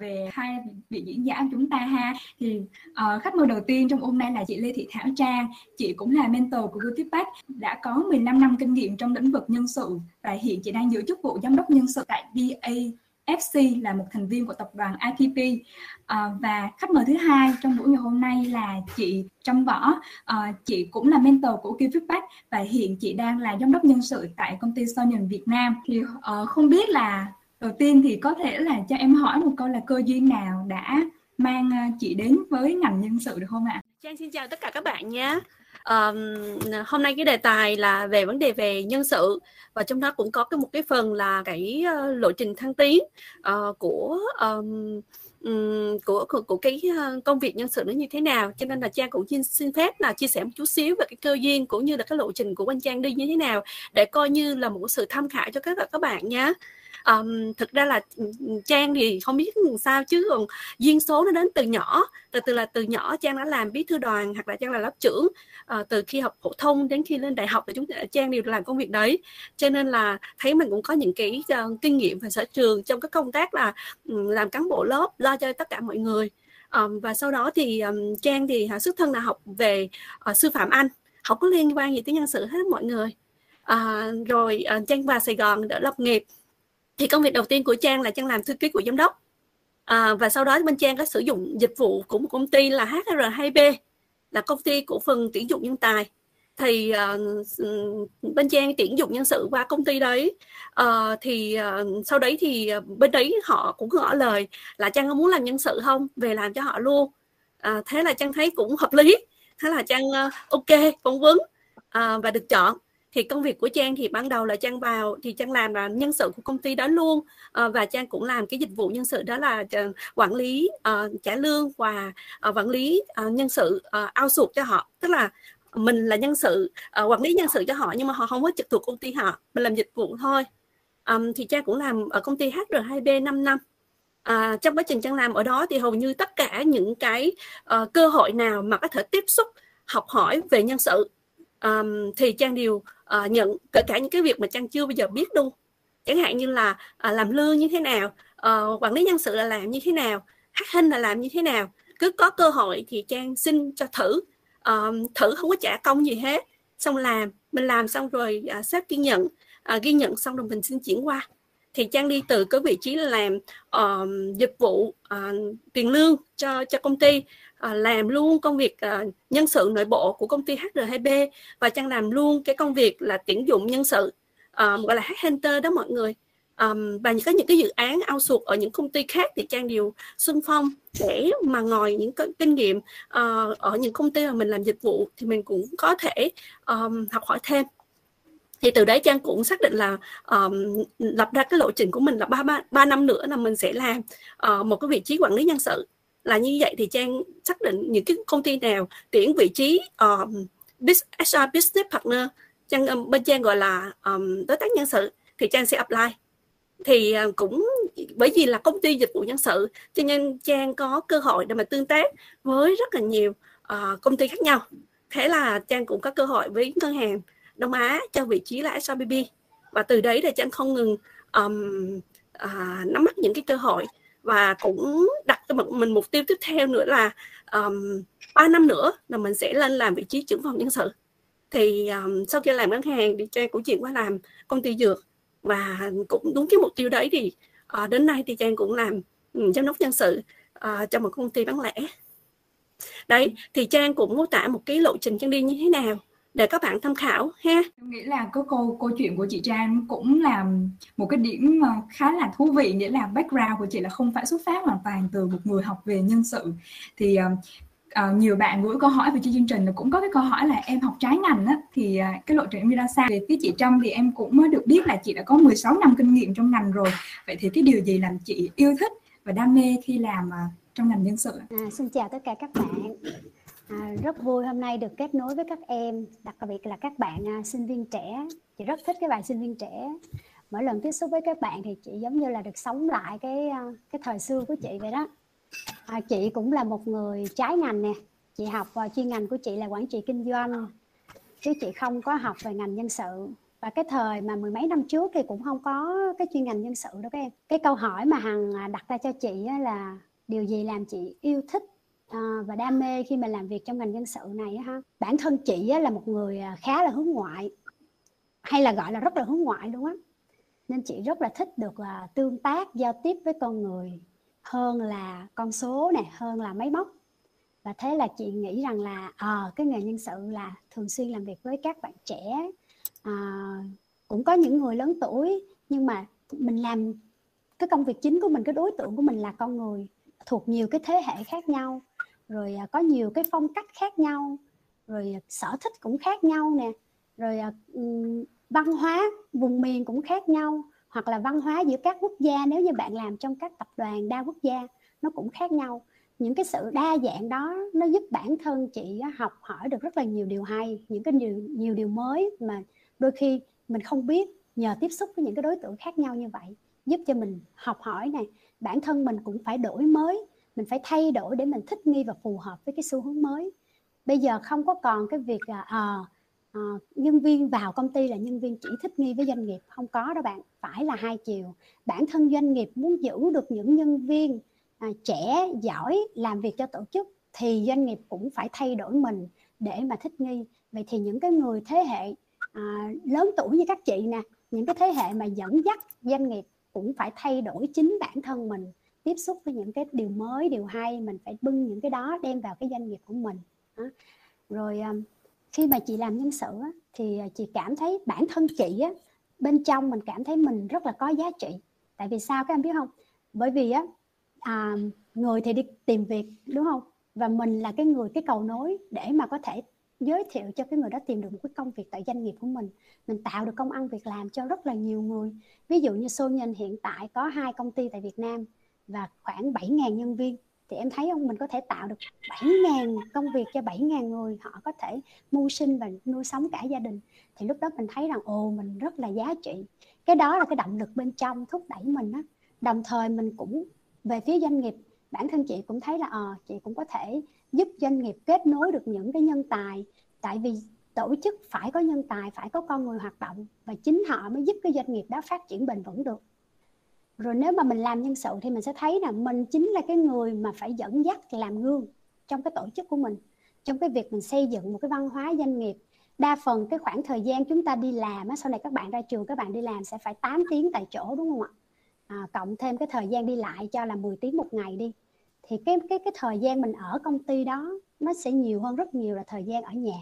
về hai vị diễn giả của chúng ta ha. Thì uh, khách mời đầu tiên trong hôm nay là chị Lê Thị Thảo Trang. Chị cũng là mentor của GoTipBack đã có 15 năm kinh nghiệm trong lĩnh vực nhân sự và hiện chị đang giữ chức vụ giám đốc nhân sự tại BA FC là một thành viên của tập đoàn IPP à, ờ, và khách mời thứ hai trong buổi ngày hôm nay là chị Trâm Võ. À, chị cũng là mentor của Key Feedback và hiện chị đang là giám đốc nhân sự tại công ty Sonian Việt Nam. Thì à, không biết là đầu tiên thì có thể là cho em hỏi một câu là cơ duyên nào đã mang à, chị đến với ngành nhân sự được không ạ? Trang xin chào tất cả các bạn nhé. Um, hôm nay cái đề tài là về vấn đề về nhân sự và trong đó cũng có cái một cái phần là cái uh, lộ trình thăng tiến uh, của um, um, của, của của cái ờ, công việc nhân sự nó như thế nào cho nên là trang cũng xin, xin phép là chia sẻ một chút xíu về cái cơ duyên cũng như là cái lộ trình của anh trang đi như thế nào để coi như là một sự tham khảo cho các các bạn nhé um, thực ra là trang thì không biết sao chứ còn duyên số nó đến từ nhỏ. Từ từ là từ nhỏ trang đã làm bí thư đoàn hoặc là trang là lớp trưởng uh, từ khi học phổ thông đến khi lên đại học thì chúng ờ, trang đều làm công việc đấy. Cho nên là thấy mình cũng có những cái uh, kinh nghiệm và sở trường trong các công tác là um, làm cán bộ lớp lo cho tất cả mọi người. Um, và sau đó thì um, trang thì uh, xuất thân là học về uh, sư phạm anh không có liên quan gì tới nhân sự hết mọi người. À, rồi uh, trang vào sài gòn để lập nghiệp thì công việc đầu tiên của trang là trang làm thư ký của giám đốc. À, và sau đó bên trang có sử dụng dịch vụ của một công ty là HR2B là công ty cổ phần tuyển dụng nhân tài. Thì uh, bên trang tuyển dụng nhân sự qua công ty đấy. Uh, thì uh, sau đấy thì à, bên đấy họ cũng ngỏ lời là trang có muốn làm nhân sự không? Về làm cho họ luôn. Uh, thế là trang thấy cũng hợp lý. Thế là trang uh, ok phỏng vấn uh, và được chọn thì công việc của trang thì ban đầu là trang vào thì trang làm là nhân sự của công ty đó luôn. À, và trang cũng làm cái dịch vụ nhân sự đó là ờ, quản lý uh, trả lương và uh, quản lý uh, nhân sự uh, outsource cho họ. Tức là mình là nhân sự uh, quản lý nhân sự cho họ nhưng mà họ không có trực thuộc công ty họ mình làm dịch vụ thôi. Um, thì trang cũng làm ở công ty HR2B 5 năm à, trong quá trình trang làm ở đó thì hầu như tất cả những cái uh, cơ hội nào mà có thể tiếp xúc học hỏi về nhân sự um, thì trang đều uh, nhận kể cả những cái việc mà trang chưa bao giờ biết luôn. Chẳng hạn như là uh, làm lương như thế nào uh, quản lý nhân sự là làm như thế nào hát hình là làm như thế nào. Cứ có cơ hội thì trang xin cho thử. Um, thử không có trả công gì hết. Xong làm mình làm xong rồi uh, sếp ghi nhận uh, ghi nhận xong rồi mình xin chuyển qua thì trang đi từ cái vị trí làm uh, dịch vụ uh, tiền lương cho cho công ty uh, làm luôn công việc uh, nhân sự nội bộ của công ty HR2B và trang làm luôn cái công việc là tuyển dụng nhân sự um, gọi là headhunter đó mọi người. Um, và có những cái dự án outsource ở những công ty khác thì trang đều xung phong để mà ngồi những cái kinh nghiệm uh, ở những công ty mà mình làm dịch vụ thì mình cũng có thể um, học hỏi thêm thì từ đấy trang cũng xác định là um, lập ra cái lộ trình của mình là ba ba ba năm nữa là mình sẽ làm uh, ờ, một cái vị trí quản lý nhân sự. Là như vậy thì trang xác định những cái công ty nào tuyển vị trí um, HR business partner trang um, bên trang gọi là um, đối tác nhân sự thì trang sẽ apply. Thì uh, cũng bởi vì là công ty dịch vụ nhân sự cho nên trang có cơ hội để mà tương tác với rất là nhiều uh, công ty khác nhau. Thế là trang cũng có cơ hội với ngân hàng. Đông Á cho vị trí là SRBB và từ đấy thì Trang không ngừng um, à, nắm bắt những cái cơ hội. Và cũng đặt cho mình mục tiêu tiếp theo nữa là um, 3 năm nữa là mình sẽ lên làm vị trí trưởng phòng nhân sự. Thì um, sau khi làm ngân hàng thì Trang cũng chuyển qua làm công ty dược. Và cũng đúng cái mục tiêu đấy thì uh, đến nay thì Trang cũng làm um, giám đốc nhân sự uh, cho một công ty bán lẻ. Đấy thì Trang cũng mô tả một cái lộ trình Trang đi như thế nào để các bạn tham khảo ha. Em nghĩ là có câu câu chuyện của chị Trang cũng là một cái điểm khá là thú vị nghĩa là background của chị là không phải xuất phát hoàn toàn từ một người học về nhân sự. Thì uh, nhiều bạn gửi câu hỏi về chương trình cũng có cái câu hỏi là em học trái ngành á thì uh, cái lộ trình em đi ra sao? Về phía chị Trâm thì em cũng mới được biết là chị đã có 16 năm kinh nghiệm trong ngành rồi. Vậy thì cái điều gì làm chị yêu thích và đam mê khi làm uh, trong ngành nhân sự? À, xin chào tất cả các bạn À, rất vui hôm nay được kết nối với các em, đặc biệt là các bạn à, sinh viên trẻ. Chị rất thích các bạn sinh viên trẻ. Mỗi lần tiếp xúc với các bạn thì chị giống như là được sống lại cái à, cái thời xưa của chị vậy đó. À, chị cũng là một người trái ngành nè. Chị học vào chuyên ngành của chị là quản trị kinh doanh, chứ chị không có học về ngành nhân sự. và cái thời mà mười mấy năm trước thì cũng không có cái chuyên ngành nhân sự đó các em cái câu hỏi mà hằng à, đặt ra cho chị là điều gì làm chị yêu thích Ờ, và đam mê khi mà làm việc trong ngành nhân sự này ha. Bản thân chị là một người à, khá là hướng ngoại hay là gọi là rất là hướng ngoại luôn á. Nên chị rất là thích được à, tương tác giao tiếp với con người hơn là con số này hơn là máy móc. Và thế là chị nghĩ rằng là à, cái nghề nhân sự là thường xuyên làm việc với các bạn trẻ à, cũng có những người lớn tuổi nhưng mà mình làm cái công việc chính của mình cái đối tượng của mình là con người thuộc nhiều cái thế hệ khác nhau rồi à, có nhiều cái phong cách khác nhau. Rồi à, sở thích cũng khác nhau nè. Rồi à, văn hóa vùng miền cũng khác nhau. Hoặc là văn hóa giữa các quốc gia, nếu như bạn làm trong các tập đoàn đa quốc gia, nó cũng khác nhau. Những cái sự đa dạng đó, nó giúp bản thân chị học hỏi được rất là nhiều điều hay, những cái nhiều nhiều điều mới mà đôi khi mình không biết nhờ tiếp xúc với những cái đối tượng khác nhau như vậy, giúp cho mình học hỏi này bản thân mình cũng phải đổi mới mình phải thay đổi để mình thích nghi và phù hợp với cái xu hướng mới. Bây giờ không có còn cái việc là à, à, nhân viên vào công ty là nhân viên chỉ thích nghi với doanh nghiệp. Không có đâu bạn phải là hai chiều. Bản thân doanh nghiệp muốn giữ được những nhân viên à, trẻ giỏi làm việc cho tổ chức thì doanh nghiệp cũng phải thay đổi mình để mà thích nghi. Vậy thì những cái người thế hệ à, lớn tuổi như các chị nè những cái thế hệ mà dẫn dắt doanh nghiệp cũng phải thay đổi chính bản thân mình tiếp xúc với những cái điều mới điều hay mình phải bưng những cái đó đem vào cái doanh nghiệp của mình. Rồi à, khi mà chị làm nhân sự thì à, chị cảm thấy bản thân chị á, bên trong mình cảm thấy mình rất là có giá trị. Tại vì sao các em biết không? Bởi vì á à, người thì đi tìm việc đúng không? Và mình là cái người cái cầu nối để mà có thể giới thiệu cho cái người đó tìm được một cái công việc tại doanh nghiệp của mình. Mình tạo được công ăn việc làm cho rất là nhiều người. Ví dụ như Sô Nhân hiện tại có hai công ty tại Việt Nam và khoảng 7.000 nhân viên. Thì em thấy không? Mình có thể tạo được 7.000 công việc cho 7.000 người. Họ có thể mưu sinh và nuôi sống cả gia đình. Thì lúc đó mình thấy rằng ồ mình rất là giá trị. Cái đó là cái động lực bên trong thúc đẩy mình á. Đồng thời mình cũng về phía doanh nghiệp bản thân chị cũng thấy là ờ à, chị cũng có thể giúp doanh nghiệp kết nối được những cái nhân tài. Tại vì tổ chức phải có nhân tài phải có con người hoạt động và chính họ mới giúp cái doanh nghiệp đó phát triển bền vững được rồi nếu mà mình làm nhân sự thì mình sẽ thấy là mình chính là cái người mà phải dẫn dắt làm gương trong cái tổ chức của mình trong cái việc mình xây dựng một cái văn hóa doanh nghiệp. Đa phần cái khoảng thời gian chúng ta đi làm á, sau này các bạn ra trường các bạn đi làm sẽ phải 8 tiếng tại chỗ đúng không ạ? À, cộng thêm cái thời gian đi lại cho là 10 tiếng một ngày đi. Thì cái cái cái thời gian mình ở công ty đó nó sẽ nhiều hơn rất nhiều là thời gian ở nhà.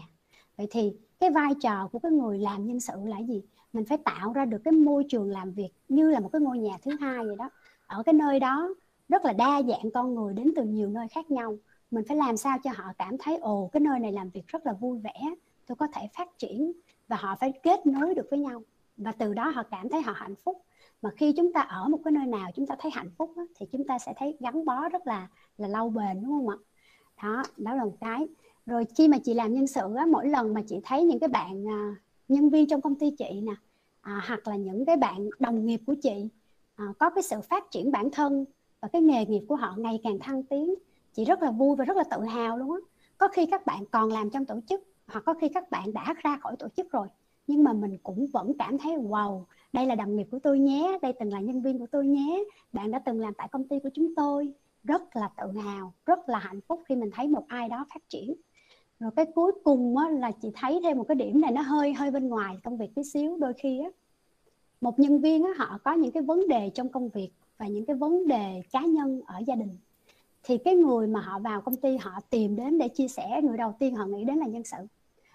Vậy thì cái vai trò của cái người làm nhân sự là gì? Mình phải tạo ra được cái môi trường làm việc như là một cái ngôi nhà thứ hai vậy đó. Ở cái nơi đó rất là đa dạng con người đến từ nhiều nơi khác nhau. Mình phải làm sao cho họ cảm thấy ồ cái nơi này làm việc rất là vui vẻ tôi có thể phát triển và họ phải kết nối được với nhau. Và từ đó họ cảm thấy họ hạnh phúc. Mà khi chúng ta ở một cái nơi nào chúng ta thấy hạnh phúc đó, thì chúng ta sẽ thấy gắn bó rất là là lâu bền đúng không ạ? Đó đó là một cái. Rồi khi mà chị làm nhân sự á, mỗi lần mà chị thấy những cái bạn à, nhân viên trong công ty chị nè à, hoặc là những cái bạn đồng nghiệp của chị à, có cái sự phát triển bản thân và cái nghề nghiệp của họ ngày càng thăng tiến. Chị rất là vui và rất là tự hào luôn á. Có khi các bạn còn làm trong tổ chức hoặc có khi các bạn đã ra khỏi tổ chức rồi nhưng mà mình cũng vẫn cảm thấy wow đây là đồng nghiệp của tôi nhé đây từng là nhân viên của tôi nhé bạn đã từng làm tại công ty của chúng tôi. Rất là tự hào rất là hạnh phúc khi mình thấy một ai đó phát triển rồi cái cuối cùng á, là chị thấy thêm một cái điểm này nó hơi hơi bên ngoài công việc tí xíu đôi khi á. Một nhân viên á, họ có những cái vấn đề trong công việc và những cái vấn đề cá nhân ở gia đình. Thì cái người mà họ vào công ty họ tìm đến để chia sẻ người đầu tiên họ nghĩ đến là nhân sự.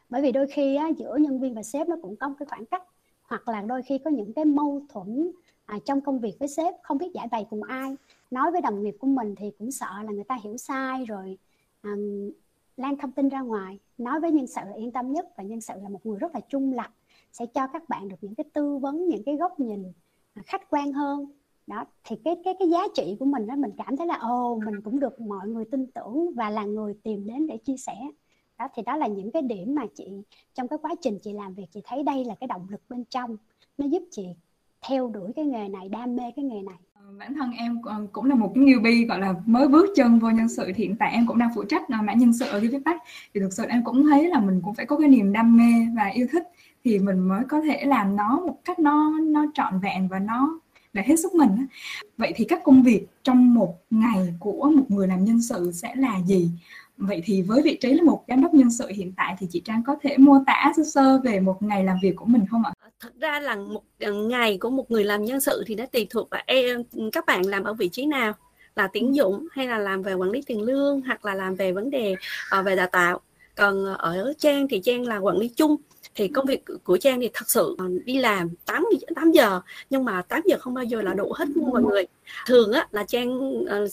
Bởi vì đôi khi á, giữa nhân viên và sếp nó cũng có một cái khoảng cách hoặc là đôi khi có những cái mâu thuẫn à, trong công việc với sếp không biết giải bày cùng ai. Nói với đồng nghiệp của mình thì cũng sợ là người ta hiểu sai rồi um, lan thông tin ra ngoài, nói với nhân sự là yên tâm nhất và nhân sự là một người rất là trung lập, sẽ cho các bạn được những cái tư vấn, những cái góc nhìn à, khách quan hơn. Đó, thì cái cái cái giá trị của mình đó mình cảm thấy là, ồ, mình cũng được mọi người tin tưởng và là người tìm đến để chia sẻ. Đó, thì đó là những cái điểm mà chị, trong cái quá trình chị làm việc, chị thấy đây là cái động lực bên trong, nó giúp chị theo đuổi cái nghề này, đam mê cái nghề này bản thân em ờ, cũng là một cái newbie, gọi là, mới bước chân vô nhân sự. Thì hiện tại em cũng đang phụ trách à, mảng nhân sự ở Givitech thì thực sự em cũng thấy là mình cũng phải có cái niềm đam mê và yêu thích thì mình mới có thể làm nó một cách nó nó trọn vẹn và nó là hết sức mình vậy thì các công việc trong một ngày của một người làm nhân sự sẽ là gì? Vậy thì với vị trí là một giám đốc nhân sự hiện tại thì chị Trang có thể mô tả sơ sơ về một ngày làm việc của mình không ạ? Thật ra là một ờ, ngày của một người làm nhân sự thì nó tùy thuộc vào em các bạn làm ở vị trí nào. Là tuyển ừ. dụng hay là làm về quản lý tiền lương hoặc là làm về vấn đề uh, về đào tạo. Còn ở trang thì trang là quản lý chung. Thì công việc của trang thì thật sự đi làm 8 8 giờ nhưng mà 8 giờ không bao giờ là đủ hết mọi người. Thường á là trang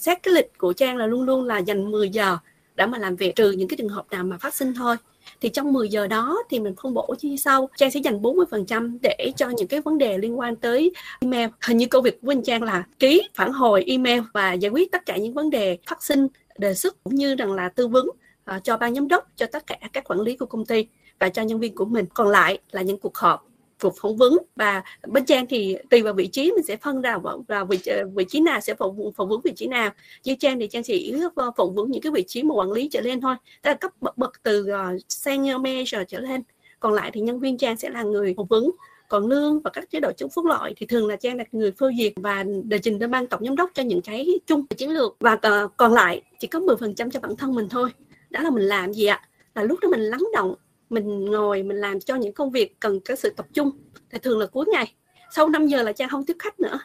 xét cái lịch của trang là luôn luôn là dành 10 giờ để mà làm việc trừ những cái trường hợp nào mà phát sinh thôi thì trong 10 giờ đó thì mình phân bổ chi sau. Trang sẽ dành 40% để cho những cái vấn đề liên quan tới email. Hình như công việc của anh Trang là ký phản hồi email và giải quyết tất cả những vấn đề phát sinh đề xuất cũng như rằng là tư vấn uh, cho ban giám đốc cho tất cả các quản lý của công ty và cho nhân viên của mình. Còn lại là những cuộc họp cuộc phỏng vấn. Và bên trang thì tùy vào vị trí mình sẽ phân ra vào, vào vị, ờ, vị trí nào sẽ phỏng, phỏng vấn vị trí nào. Như trang thì trang chỉ ờ, phỏng vấn những cái vị trí mà quản lý trở lên thôi. Tức là cấp bậc, bậc từ uh, senior manager trở lên. Còn lại thì nhân viên trang sẽ là người phỏng vấn. Còn lương và các chế độ chống phúc lợi thì thường là trang là người phê duyệt và đề trình lên ban tổng giám đốc cho những cái chung chiến lược. Và còn lại chỉ có 10% cho bản thân mình thôi. Đó là mình làm gì ạ? Là lúc đó mình lắng động mình ngồi mình làm cho những công việc cần cái sự tập trung. Thì thường là cuối ngày, sau 5 giờ là trang không tiếp khách nữa.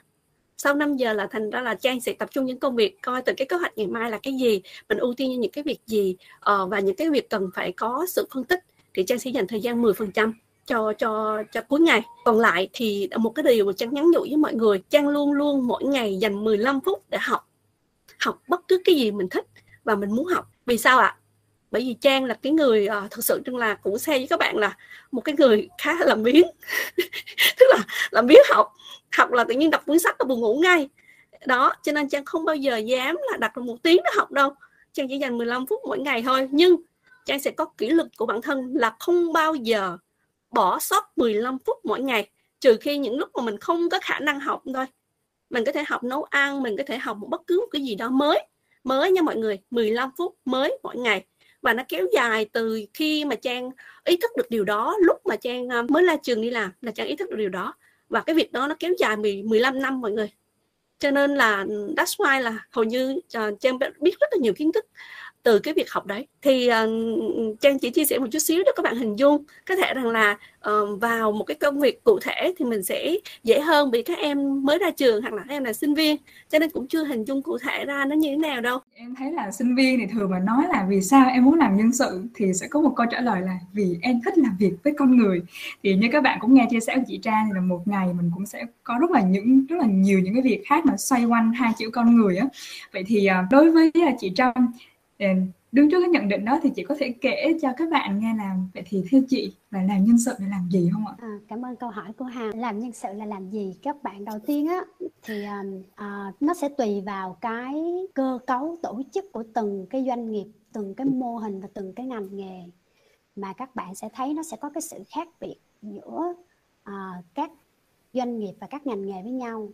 Sau 5 giờ là thành ra là trang sẽ tập trung những công việc, coi từ cái kế hoạch ngày mai là cái gì, mình ưu tiên những cái việc gì ờ, và những cái việc cần phải có sự phân tích thì trang sẽ dành thời gian 10% cho cho cho cuối ngày. Còn lại thì một cái điều mà trang nhắn nhủ với mọi người, trang luôn luôn mỗi ngày dành 15 phút để học. Học bất cứ cái gì mình thích và mình muốn học. Vì sao ạ? Bởi vì trang là cái người ờ, uh, thực sự là cũng xe với các bạn là một cái người khá là làm biếng. Tức là làm biếng học học là tự nhiên đọc cuốn sách là buồn ngủ ngay. Đó cho nên trang không bao giờ dám là đặt một tiếng để học đâu. Trang chỉ dành 15 phút mỗi ngày thôi. Nhưng trang sẽ có kỷ luật của bản thân là không bao giờ bỏ sót 15 phút mỗi ngày trừ khi những lúc mà mình không có khả năng học thôi. Mình có thể học nấu ăn mình có thể học một bất cứ một cái gì đó mới mới nha mọi người 15 phút mới mỗi ngày và nó kéo dài từ khi mà trang ý thức được điều đó lúc mà trang à, mới ra trường đi làm là trang ý thức được điều đó. Và cái việc đó nó kéo dài 10, 15 năm mọi người. Cho nên là ừ, that's why là hầu như à, trang biết rất là nhiều kiến thức từ cái việc học đấy. Thì uh, trang chỉ chia sẻ một chút xíu để các bạn hình dung có thể rằng là uh, vào một cái công việc cụ thể thì mình sẽ dễ hơn vì các em mới ra trường hoặc là các em là sinh viên cho nên cũng chưa hình dung cụ thể ra nó như thế nào đâu. Em thấy là sinh viên thì thường mà nói là vì sao em muốn làm nhân sự thì sẽ có một câu trả lời là vì em thích làm việc với con người. Thì như các bạn cũng nghe chia sẻ của chị Trang thì là một ngày mình cũng sẽ có rất là những rất là nhiều những cái việc khác mà xoay quanh hai chữ con người á. Vậy thì ờ, đối với chị Trâm Ờ, đứng trước cái nhận định đó thì chị có thể kể cho các bạn nghe là vậy thì theo chị là làm nhân sự là làm gì không ạ? À, cảm ơn câu hỏi của Hà. Làm nhân sự là làm gì? Các bạn đầu tiên á thì à, nó sẽ tùy vào cái cơ cấu tổ chức của từng cái doanh nghiệp, từng cái mô hình và từng cái ngành nghề mà các bạn sẽ thấy nó sẽ có cái sự khác biệt giữa à, các doanh nghiệp và các ngành nghề với nhau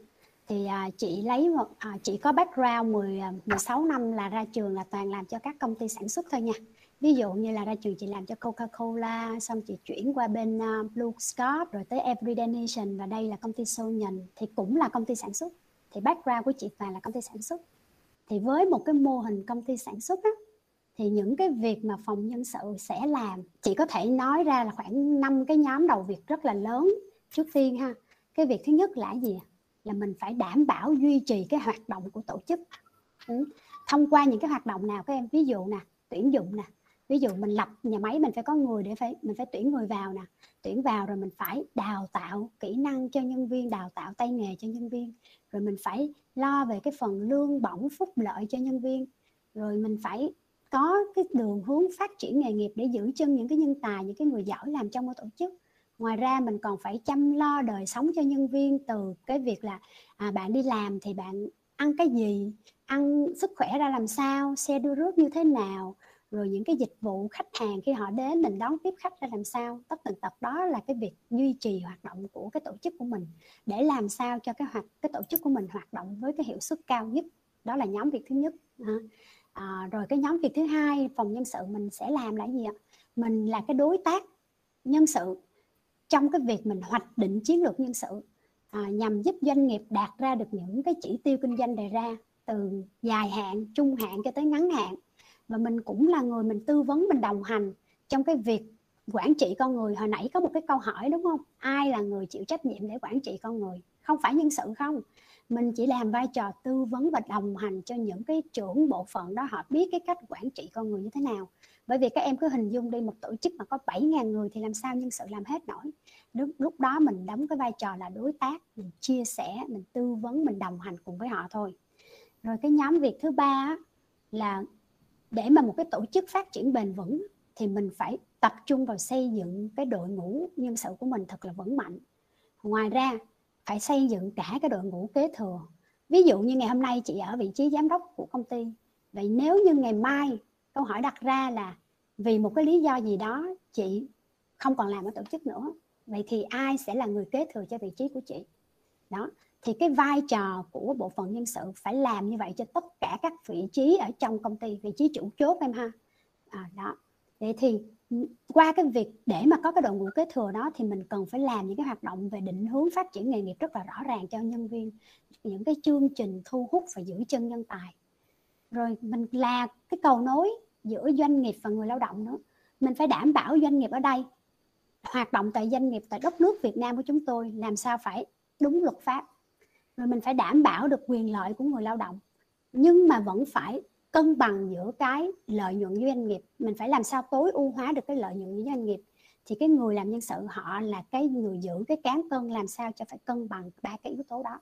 thì à, chị lấy một à, chị có background 10 16 à, năm là ra trường là toàn làm cho các công ty sản xuất thôi nha. Ví dụ như là ra trường chị làm cho Coca-Cola xong chị chuyển qua bên uh, Blue Scott rồi tới Everyday Nation và đây là công ty Sonyan thì cũng là công ty sản xuất. Thì background của chị toàn là công ty sản xuất. Thì với một cái mô hình công ty sản xuất á, thì những cái việc mà phòng nhân sự sẽ làm. Chị có thể nói ra là khoảng 5 cái nhóm đầu việc rất là lớn trước tiên ha. Cái việc thứ nhất là gì là mình phải đảm bảo duy trì cái hoạt động của tổ chức. Ừ. thông qua những cái hoạt động nào các em, ví dụ nè, tuyển dụng nè, ví dụ mình lập nhà máy, mình phải có người để phải, mình phải tuyển người vào nè. Tuyển vào rồi mình phải đào tạo kỹ năng cho nhân viên, đào tạo tay nghề cho nhân viên. Rồi mình phải lo về cái phần lương bổng phúc lợi cho nhân viên. Rồi mình phải có cái đường hướng phát triển nghề nghiệp để giữ chân những cái nhân tài, những cái người giỏi làm trong một tổ chức ngoài ra mình còn phải chăm lo đời sống cho nhân viên từ cái việc là à, bạn đi làm thì bạn ăn cái gì ăn sức khỏe ra làm sao xe đưa rước như thế nào rồi những cái dịch vụ khách hàng khi họ đến mình đón tiếp khách ra làm sao. Tất tần tật đó là cái việc duy trì hoạt động của cái tổ chức của mình để làm sao cho cái hoạt cái tổ chức của mình hoạt động với cái hiệu suất cao nhất. Đó là nhóm việc thứ nhất à, rồi cái nhóm việc thứ hai phòng nhân sự mình sẽ làm là gì ạ? Mình là cái đối tác nhân sự trong cái việc mình hoạch định chiến lược nhân sự à, nhằm giúp doanh nghiệp đạt ra được những cái chỉ tiêu kinh doanh đề ra từ dài hạn, trung hạn cho tới ngắn hạn. Và mình cũng là người mình tư vấn mình đồng hành trong cái việc quản trị con người. Hồi nãy có một cái câu hỏi đúng không? Ai là người chịu trách nhiệm để quản trị con người? Không phải nhân sự không. Mình chỉ làm vai trò tư vấn và đồng hành cho những cái trưởng bộ phận đó họ biết cái cách quản trị con người như thế nào bởi vì các em cứ hình dung đi một tổ chức mà có 7.000 người thì làm sao nhân sự làm hết nổi. Lúc, lúc đó mình đóng cái vai trò là đối tác mình chia sẻ mình tư vấn mình đồng hành cùng với họ thôi. Rồi cái nhóm việc thứ ba là để mà một cái tổ chức phát triển bền vững thì mình phải tập trung vào xây dựng cái đội ngũ nhân sự của mình thật là vững mạnh. Ngoài ra phải xây dựng cả cái đội ngũ kế thừa. Ví dụ như ngày hôm nay chị ở vị trí giám đốc của công ty. Vậy nếu như ngày mai câu hỏi đặt ra là vì một cái lý do gì đó chị không còn làm ở tổ chức nữa vậy thì ai sẽ là người kế thừa cho vị trí của chị? Đó thì cái vai trò của bộ phận nhân sự phải làm như vậy cho tất cả các vị trí ở trong công ty vị trí chủ chốt em ha. À, đó. Vậy thì qua cái việc để mà có cái đội ngũ kế thừa đó thì mình cần phải làm những cái hoạt động về định hướng phát triển nghề nghiệp rất là rõ ràng cho nhân viên những cái chương trình thu hút và giữ chân nhân tài rồi mình là cái cầu nối giữa doanh nghiệp và người lao động nữa. Mình phải đảm bảo doanh nghiệp ở đây, hoạt động tại doanh nghiệp, tại đất nước Việt Nam của chúng tôi làm sao phải đúng luật pháp. Rồi mình phải đảm bảo được quyền lợi của người lao động. Nhưng mà vẫn phải cân bằng giữa cái lợi nhuận với doanh nghiệp. Mình phải làm sao tối ưu hóa được cái lợi nhuận với doanh nghiệp. Thì cái người làm nhân sự họ là cái người giữ cái cán cân làm sao cho phải cân bằng ba cái yếu tố đó.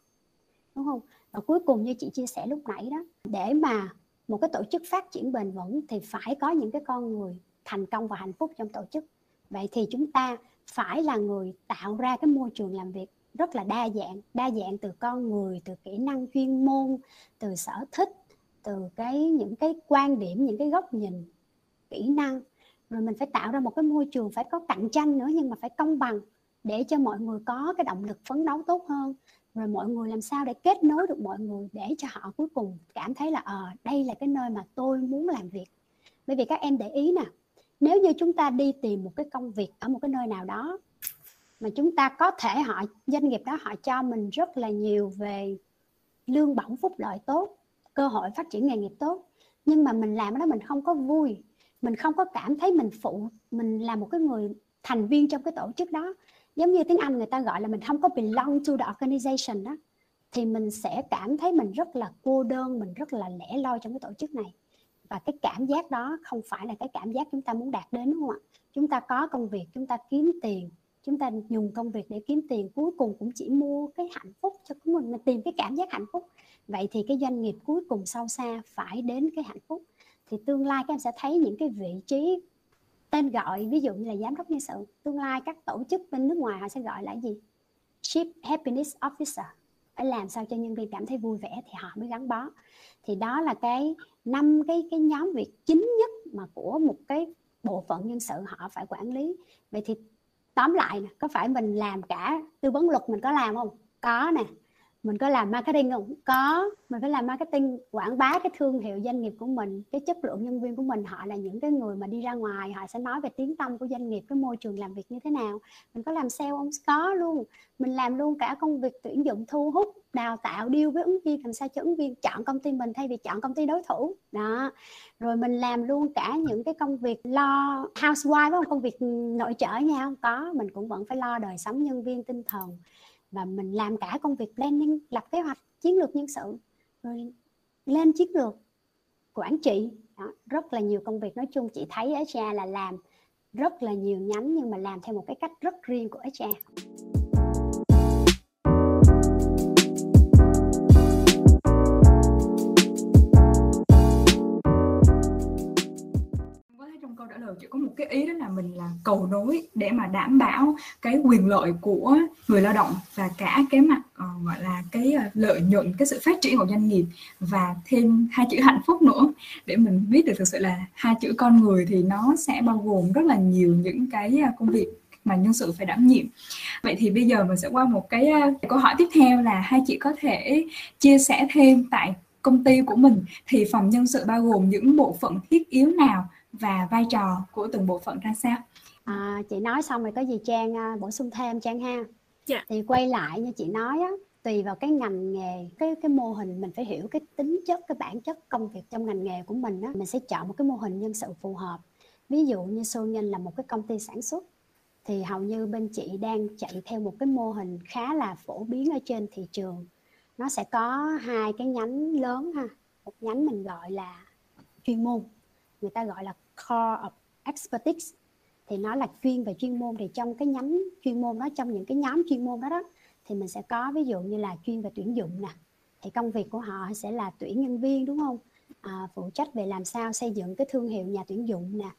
Đúng không? Và cuối cùng như chị chia sẻ lúc nãy đó, để mà một cái tổ chức phát triển bền vững thì phải có những cái con người thành công và hạnh phúc trong tổ chức. Vậy thì chúng ta phải là người tạo ra cái môi trường làm việc rất là đa dạng đa dạng từ con người, từ kỹ năng chuyên môn, từ sở thích, từ cái, những cái quan điểm, những cái góc nhìn, kỹ năng. Rồi mình phải tạo ra một cái môi trường phải có cạnh tranh nữa nhưng mà phải công bằng để cho mọi người có cái động lực phấn đấu tốt hơn rồi mọi người làm sao để kết nối được mọi người để cho họ cuối cùng cảm thấy là ờ à, đây là cái nơi mà tôi muốn làm việc. Bởi vì các em để ý nè nếu như chúng ta đi tìm một cái công việc ở một cái nơi nào đó mà chúng ta có thể họ doanh nghiệp đó họ cho mình rất là nhiều về lương bổng phúc lợi tốt cơ hội phát triển nghề nghiệp tốt nhưng mà mình làm đó mình không có vui mình không có cảm thấy mình phụ mình là một cái người thành viên trong cái tổ chức đó giống như tiếng Anh người ta gọi là mình không có belong to the organization đó, thì mình sẽ cảm thấy mình rất là cô đơn, mình rất là lẻ loi trong cái tổ chức này. Và cái cảm giác đó không phải là cái cảm giác chúng ta muốn đạt đến, đúng không ạ? Chúng ta có công việc, chúng ta kiếm tiền, chúng ta dùng công việc để kiếm tiền, cuối cùng cũng chỉ mua cái hạnh phúc cho của mình mình tìm cái cảm giác hạnh phúc. Vậy thì cái doanh nghiệp cuối cùng sâu xa phải đến cái hạnh phúc. Thì tương lai các em sẽ thấy những cái vị trí tên gọi, ví dụ như là giám đốc nhân sự, tương lai các tổ chức bên nước ngoài họ sẽ gọi là gì? Chief Happiness Officer. Phải làm sao cho nhân viên cảm thấy vui vẻ thì họ mới gắn bó. Thì đó là cái năm cái cái nhóm việc chính nhất mà của một cái bộ phận nhân sự họ phải quản lý. Vậy thì tóm lại có phải mình làm cả tư vấn luật mình có làm không? Có nè mình có làm marketing không? Có. Mình phải làm marketing, quảng bá cái thương hiệu doanh nghiệp của mình, cái chất lượng nhân viên của mình. Họ là những cái người mà đi ra ngoài, họ sẽ nói về tiếng tâm của doanh nghiệp, cái môi trường làm việc như thế nào. Mình có làm sale không? Có luôn. Mình làm luôn cả công việc tuyển dụng, thu hút, đào tạo điêu với ứng viên, làm sao cho ứng viên chọn công ty mình thay vì chọn công ty đối thủ. Đó. Rồi mình làm luôn cả những cái công việc lo housewife không? Công việc nội trợ nha không? Có. Mình cũng vẫn phải lo đời sống nhân viên tinh thần và mình làm cả công việc planning lập kế hoạch chiến lược nhân sự rồi lên chiến lược quản trị đó, rất là nhiều công việc nói chung chị thấy ở HR là làm rất là nhiều nhánh nhưng mà làm theo một cái cách rất riêng của HR đầu chỉ có một cái ý đó là mình là cầu nối để mà đảm bảo cái quyền lợi của người lao động và cả cái mặt uh, gọi là cái ờ, lợi nhuận cái sự phát triển của doanh nghiệp và thêm hai chữ hạnh phúc nữa. Để mình biết được thực sự là hai chữ con người thì nó sẽ bao gồm rất là nhiều những cái ờ, công việc mà nhân sự phải đảm nhiệm. Vậy thì bây giờ mình sẽ qua một cái câu hỏi tiếp theo là hai chị có thể chia sẻ thêm tại công ty của mình thì phòng nhân sự bao gồm những bộ phận thiết yếu nào và vai trò của từng bộ phận ra sao à, chị nói xong rồi có gì trang uh, bổ sung thêm trang ha. Dạ. thì quay lại như chị nói á tùy vào cái ngành nghề cái cái mô hình mình phải hiểu cái tính chất cái bản chất công việc trong ngành nghề của mình á mình sẽ chọn một cái mô hình nhân sự phù hợp ví dụ như Sô Nhân là một cái công ty sản xuất thì hầu như bên chị đang chạy theo một cái mô hình khá là phổ biến ở trên thị trường nó sẽ có hai cái nhánh lớn ha một nhánh mình gọi là chuyên môn người ta gọi là core of expertise. Thì nó là chuyên về chuyên môn. Thì trong cái nhánh chuyên môn đó trong những cái nhóm chuyên môn đó đó thì mình sẽ có ví dụ như là chuyên về tuyển dụng nè. Thì công việc của họ sẽ là tuyển nhân viên đúng không? À, phụ trách về làm sao xây dựng cái thương hiệu nhà tuyển dụng nè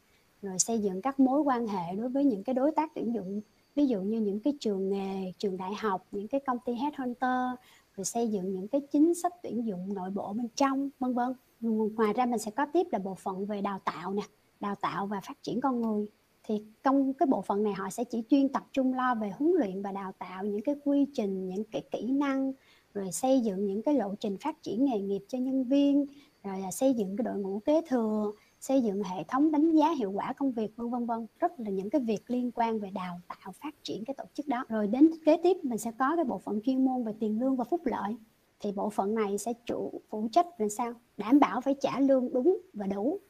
rồi xây dựng các mối quan hệ đối với những cái đối tác tuyển dụng. Ví dụ như những cái trường nghề trường đại học những cái công ty headhunter rồi xây dựng những cái chính sách tuyển dụng nội bộ bên trong vân vân. Ngoài ra mình sẽ có tiếp là bộ phận về đào tạo nè đào tạo và phát triển con người, thì trong cái bộ phận này họ sẽ chỉ chuyên tập trung lo về huấn luyện và đào tạo những cái quy trình, những cái kỹ năng, rồi xây dựng những cái lộ trình phát triển nghề nghiệp cho nhân viên, rồi là xây dựng cái đội ngũ kế thừa, xây dựng hệ thống đánh giá hiệu quả công việc, vân vân vân. Rất là những cái việc liên quan về đào tạo, phát triển cái tổ chức đó. Rồi đến kế tiếp, mình sẽ có cái bộ phận chuyên môn về tiền lương và phúc lợi. Thì bộ phận này sẽ chủ, phụ trách làm sao? Đảm bảo phải trả lương đúng và đủ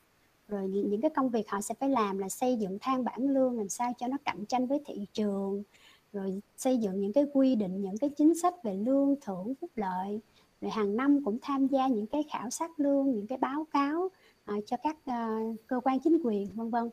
rồi những cái công việc họ sẽ phải làm là xây dựng thang bảng lương làm sao cho nó cạnh tranh với thị trường. Rồi xây dựng những cái quy định những cái chính sách về lương thưởng phúc lợi. Rồi hàng năm cũng tham gia những cái khảo sát lương những cái báo cáo uh, cho các uh, cơ quan chính quyền vân vân.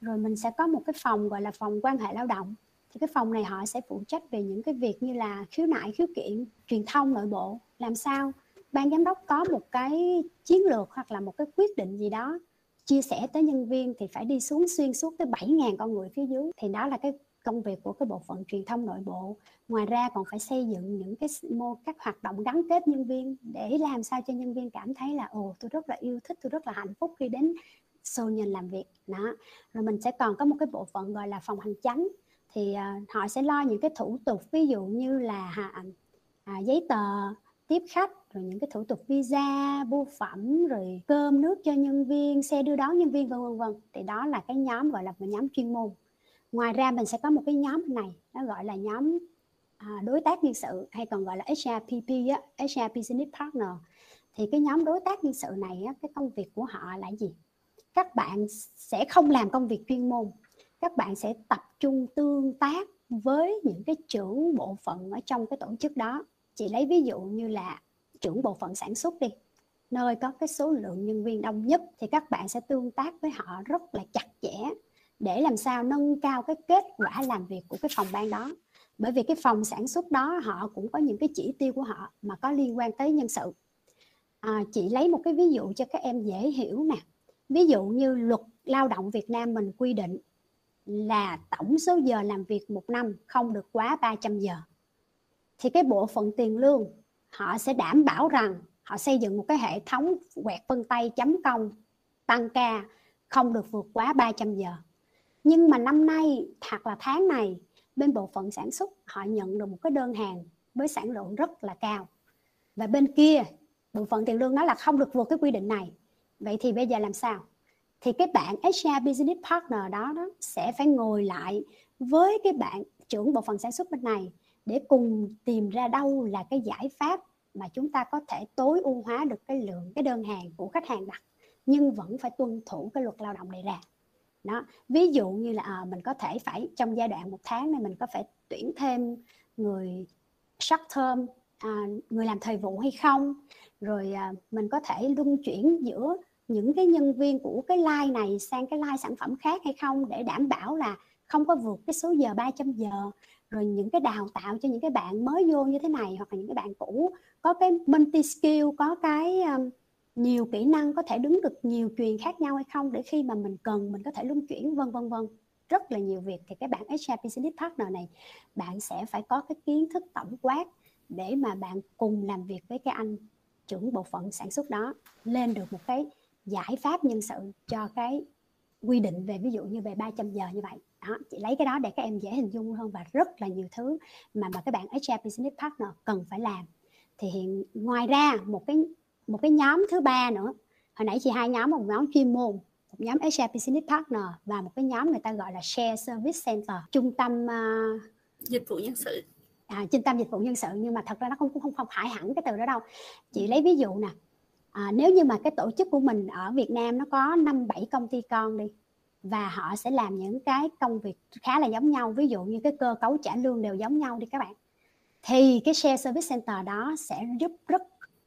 Rồi mình sẽ có một cái phòng gọi là phòng quan hệ lao động. Thì cái phòng này họ sẽ phụ trách về những cái việc như là khiếu nại khiếu kiện truyền thông nội bộ. Làm sao ban giám đốc có một cái chiến lược hoặc là một cái quyết định gì đó chia sẻ tới nhân viên thì phải đi xuống xuyên suốt tới 7.000 con người phía dưới. Thì đó là cái công việc của cái bộ phận truyền thông nội bộ. Ngoài ra còn phải xây dựng những cái mô các hoạt động gắn kết nhân viên để làm sao cho nhân viên cảm thấy là ồ tôi rất là yêu thích tôi rất là hạnh phúc khi đến show làm việc. Đó. Rồi mình sẽ còn có một cái bộ phận gọi là phòng hành chánh. Thì uh, họ sẽ lo những cái thủ tục ví dụ như là à, à, giấy tờ tiếp khách rồi những cái thủ tục visa bưu phẩm rồi cơm nước cho nhân viên xe đưa đón nhân viên vân vân vân. Thì đó là cái nhóm gọi là một nhóm chuyên môn. Ngoài ra mình sẽ có một cái nhóm này nó gọi là nhóm à, đối tác nhân sự hay còn gọi là HRPP á, HR Business Partner. Thì cái nhóm đối tác nhân sự này á, cái công việc của họ là gì? Các bạn sẽ không làm công việc chuyên môn. Các bạn sẽ tập trung tương tác với những cái trưởng bộ phận ở trong cái tổ chức đó chị lấy ví dụ như là trưởng bộ phận sản xuất đi. Nơi có cái số lượng nhân viên đông nhất thì các bạn sẽ tương tác với họ rất là chặt chẽ để làm sao nâng cao cái kết quả làm việc của cái phòng ban đó. Bởi vì cái phòng sản xuất đó họ cũng có những cái chỉ tiêu của họ mà có liên quan tới nhân sự. À, chị lấy một cái ví dụ cho các em dễ hiểu nè. Ví dụ như luật lao động Việt Nam mình quy định là tổng số giờ làm việc một năm không được quá 300 giờ thì cái bộ phận tiền lương họ sẽ đảm bảo rằng họ xây dựng một cái hệ thống quẹt vân tay chấm công tăng ca không được vượt quá 300 giờ. Nhưng mà năm nay hoặc là tháng này bên bộ phận sản xuất họ nhận được một cái đơn hàng với sản lượng rất là cao. Và bên kia bộ phận tiền lương nói là không được vượt cái quy định này. Vậy thì bây giờ làm sao? Thì cái bạn HR Business Partner đó, đó sẽ phải ngồi lại với cái bạn trưởng bộ phận sản xuất bên này để cùng tìm ra đâu là cái giải pháp mà chúng ta có thể tối ưu hóa được cái lượng cái đơn hàng của khách hàng đặt nhưng vẫn phải tuân thủ cái luật lao động đề ra. Đó ví dụ như là à, mình có thể phải trong giai đoạn một tháng này mình có phải tuyển thêm người short term à, người làm thời vụ hay không? Rồi à, mình có thể luân chuyển giữa những cái nhân viên của cái line này sang cái line sản phẩm khác hay không để đảm bảo là không có vượt cái số giờ 300 giờ. Rồi những cái đào tạo cho những cái bạn mới vô như thế này hoặc là những cái bạn cũ có cái multi skill có cái um, nhiều kỹ năng có thể đứng được nhiều truyền khác nhau hay không để khi mà mình cần mình có thể luân chuyển vân vân vân. Rất là nhiều việc. Thì cái bạn HR Business Partner này bạn sẽ phải có cái kiến thức tổng quát để mà bạn cùng làm việc với cái anh trưởng bộ phận sản xuất đó lên được một cái giải pháp nhân sự cho cái quy định về ví dụ như về 300 giờ như vậy đó chị lấy cái đó để các em dễ hình dung hơn và rất là nhiều thứ mà mà các bạn HR Business Partner cần phải làm. Thì hiện ngoài ra một cái một cái nhóm thứ ba nữa hồi nãy chị hai nhóm một nhóm chuyên môn một nhóm HR Business Partner và một cái nhóm người ta gọi là Share Service Center trung tâm uh, dịch vụ nhân sự. à, trung tâm dịch vụ nhân sự. Nhưng mà thật ra nó không cũng không không phải hẳn cái từ đó đâu. Chị lấy ví dụ nè à, nếu như mà cái tổ chức của mình ở Việt Nam nó có năm bảy công ty con đi và họ sẽ làm những cái công việc khá là giống nhau. Ví dụ như cái cơ cấu trả lương đều giống nhau đi các bạn. Thì cái share service center đó sẽ giúp rất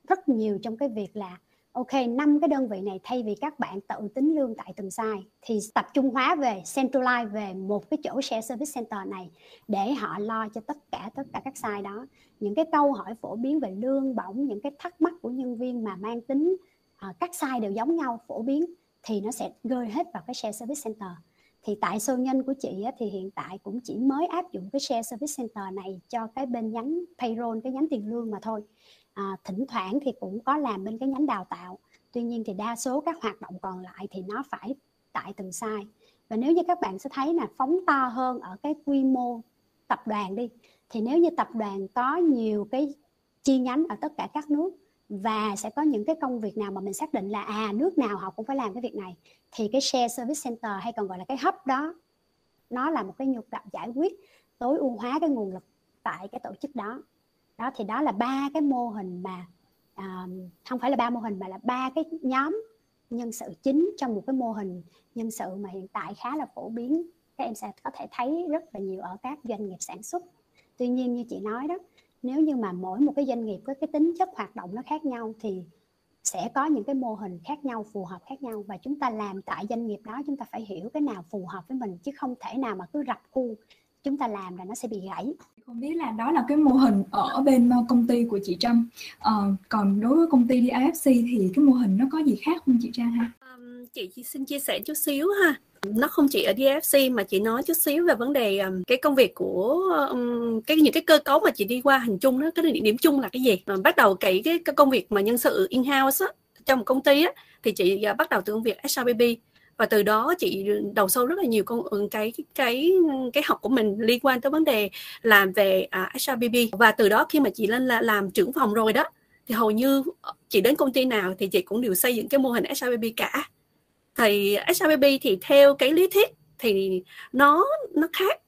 rất nhiều trong cái việc là ok năm cái đơn vị này thay vì các bạn tự tính lương tại từng site thì tập trung hóa về centralize về một cái chỗ share service center này để họ lo cho tất cả tất cả các site đó. Những cái câu hỏi phổ biến về lương bổng những cái thắc mắc của nhân viên mà mang tính uh, các site đều giống nhau phổ biến thì nó sẽ rơi hết vào cái share service center. Thì tại sâu nhân của chị á, thì hiện tại cũng chỉ mới áp dụng cái share service center này cho cái bên nhánh payroll cái nhánh tiền lương mà thôi. À, thỉnh thoảng thì cũng có làm bên cái nhánh đào tạo. Tuy nhiên thì đa số các hoạt động còn lại thì nó phải tại từng sai và nếu như các bạn sẽ thấy là phóng to hơn ở cái quy mô tập đoàn đi thì nếu như tập đoàn có nhiều cái chi nhánh ở tất cả các nước và sẽ có những cái công việc nào mà mình xác định là à nước nào họ cũng phải làm cái việc này. Thì cái share service center hay còn gọi là cái hub đó nó là một cái nhu cầu giải quyết tối ưu hóa cái nguồn lực tại cái tổ chức đó. Đó thì đó là ba cái mô hình mà à, không phải là ba mô hình mà là ba cái nhóm nhân sự chính trong một cái mô hình nhân sự mà hiện tại khá là phổ biến. Các em sẽ có thể thấy rất là nhiều ở các doanh nghiệp sản xuất. Tuy nhiên như chị nói đó nếu như mà mỗi một cái doanh nghiệp có cái tính chất hoạt động nó khác nhau thì sẽ có những cái mô hình khác nhau phù hợp khác nhau và chúng ta làm tại doanh nghiệp đó chúng ta phải hiểu cái nào phù hợp với mình chứ không thể nào mà cứ rập khuôn. Chúng ta làm là nó sẽ bị gãy. Không biết là đó là cái mô hình ở bên ờ, công ty của chị Trâm. À, còn đối với công ty DIFC thì cái mô hình nó có gì khác không chị Trang ha? Chị xin chia sẻ chút xíu ha. Nó không chỉ ở DFC mà chị nói chút xíu về vấn đề um, cái công việc của um, cái những cái cơ cấu mà chị đi qua hình chung đó cái điểm chung là cái gì? Mà bắt đầu cái, cái cái công việc mà nhân sự in house á, trong một công ty á, thì chị uh, bắt đầu từ công việc SRBB và từ đó chị đầu sâu rất là nhiều con cái cái cái học của mình liên quan tới vấn đề làm về à, uh, SRBB và từ đó khi mà chị lên là làm trưởng phòng rồi đó thì hầu như ờ, chị đến công ty nào thì chị cũng đều xây dựng cái mô hình SRBB cả thì SRBB thì theo cái lý thuyết thì nó nó khác.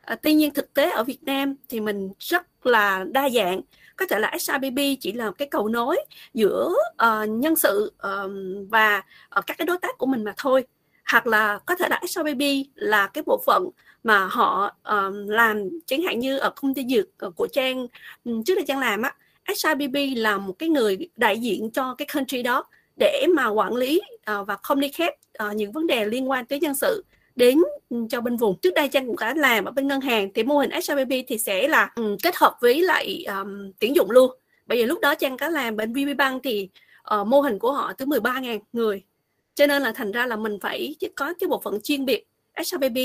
À, tuy nhiên thực tế ở Việt Nam thì mình rất là đa dạng. Có thể là SRBB chỉ là cái cầu nối giữa uh, nhân sự uh, và uh, các cái đối tác của mình mà thôi. Hoặc là có thể là SRBB là cái bộ phận mà họ uh, làm chẳng hạn như ở công ty dược của Trang ừ, trước đây Trang làm á SRBB là một cái người đại diện cho cái country đó để mà quản lý uh, và communicate uh, ờ, những vấn đề liên quan tới nhân sự đến ừ, cho bên vùng. Trước đây trang cũng đã làm ở bên ngân hàng thì mô hình HRBP thì sẽ là um, kết hợp với lại um, tuyển dụng luôn. Bởi vì lúc đó trang có làm bên VB Bank thì uh, mô hình của họ tới 13.000 người. Cho nên là thành ra là mình phải có cái bộ phận chuyên biệt HRBP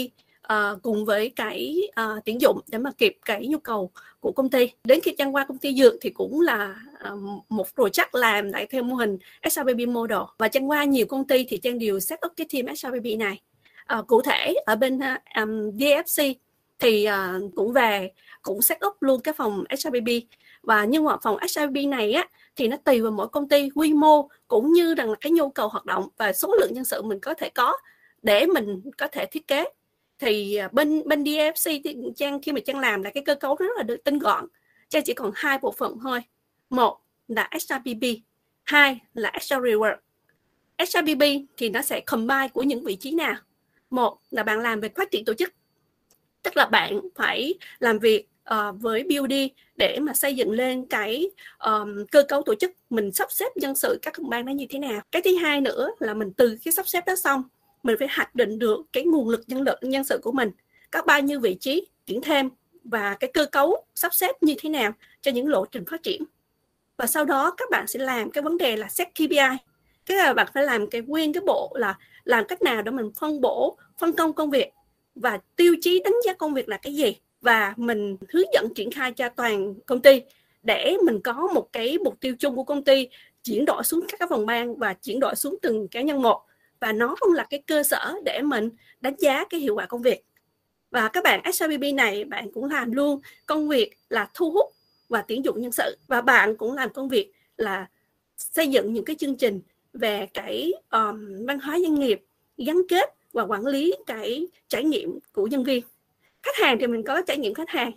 uh, cùng với cái ờ, uh, tuyển dụng để mà kịp cái nhu cầu của công ty. Đến khi trang qua công ty dược thì cũng là uh, một project làm lại theo mô hình SRBB model. Và trang qua nhiều công ty thì trang đều set up cái team SRBB này. Uh, cụ thể ở bên uh, um, DFC thì uh, cũng về cũng set up luôn cái phòng SRBB và nhưng mà phòng SRBB này á thì nó tùy vào mỗi công ty quy mô cũng như rằng là cái nhu cầu hoạt động và số lượng nhân sự mình có thể có để mình có thể thiết kế thì à, bên bên DFC thì trang khi mà trang làm là cái cơ cấu rất là được tinh gọn. Trang chỉ còn hai bộ phận thôi. Một là HRBP hai là HR Reward HRBP thì nó sẽ combine của những vị trí nào? Một là bạn làm về phát triển tổ chức. Tức là bạn phải làm việc uh, với BUD để mà xây dựng lên cái um, cơ cấu tổ chức. Mình sắp xếp nhân sự các phòng ban nó như thế nào? Cái thứ hai nữa là mình từ cái sắp xếp đó xong mình phải hoạch định được cái nguồn lực nhân lực, nhân sự của mình, có bao nhiêu vị trí, tuyển thêm và cái cơ cấu sắp xếp như thế nào cho những lộ trình phát triển. Và sau đó các bạn sẽ làm cái vấn đề là set KPI cái là bạn phải làm cái nguyên cái bộ là làm cách nào để mình phân bổ, phân công công việc và tiêu chí đánh giá công việc là cái gì. Và mình hướng dẫn triển khai cho toàn công ty để mình có một cái mục tiêu chung của công ty chuyển đổi xuống các phòng ban và chuyển đổi xuống từng cá nhân một và nó cũng là cái cơ sở để mình đánh giá cái hiệu quả công việc. Và các bạn SRBB này bạn cũng làm luôn công việc là thu hút và tuyển dụng nhân sự. Và bạn cũng làm công việc là xây dựng những cái chương trình về cái um, văn hóa doanh nghiệp gắn kết và quản lý cái trải nghiệm của nhân viên. Khách hàng thì mình có trải nghiệm khách hàng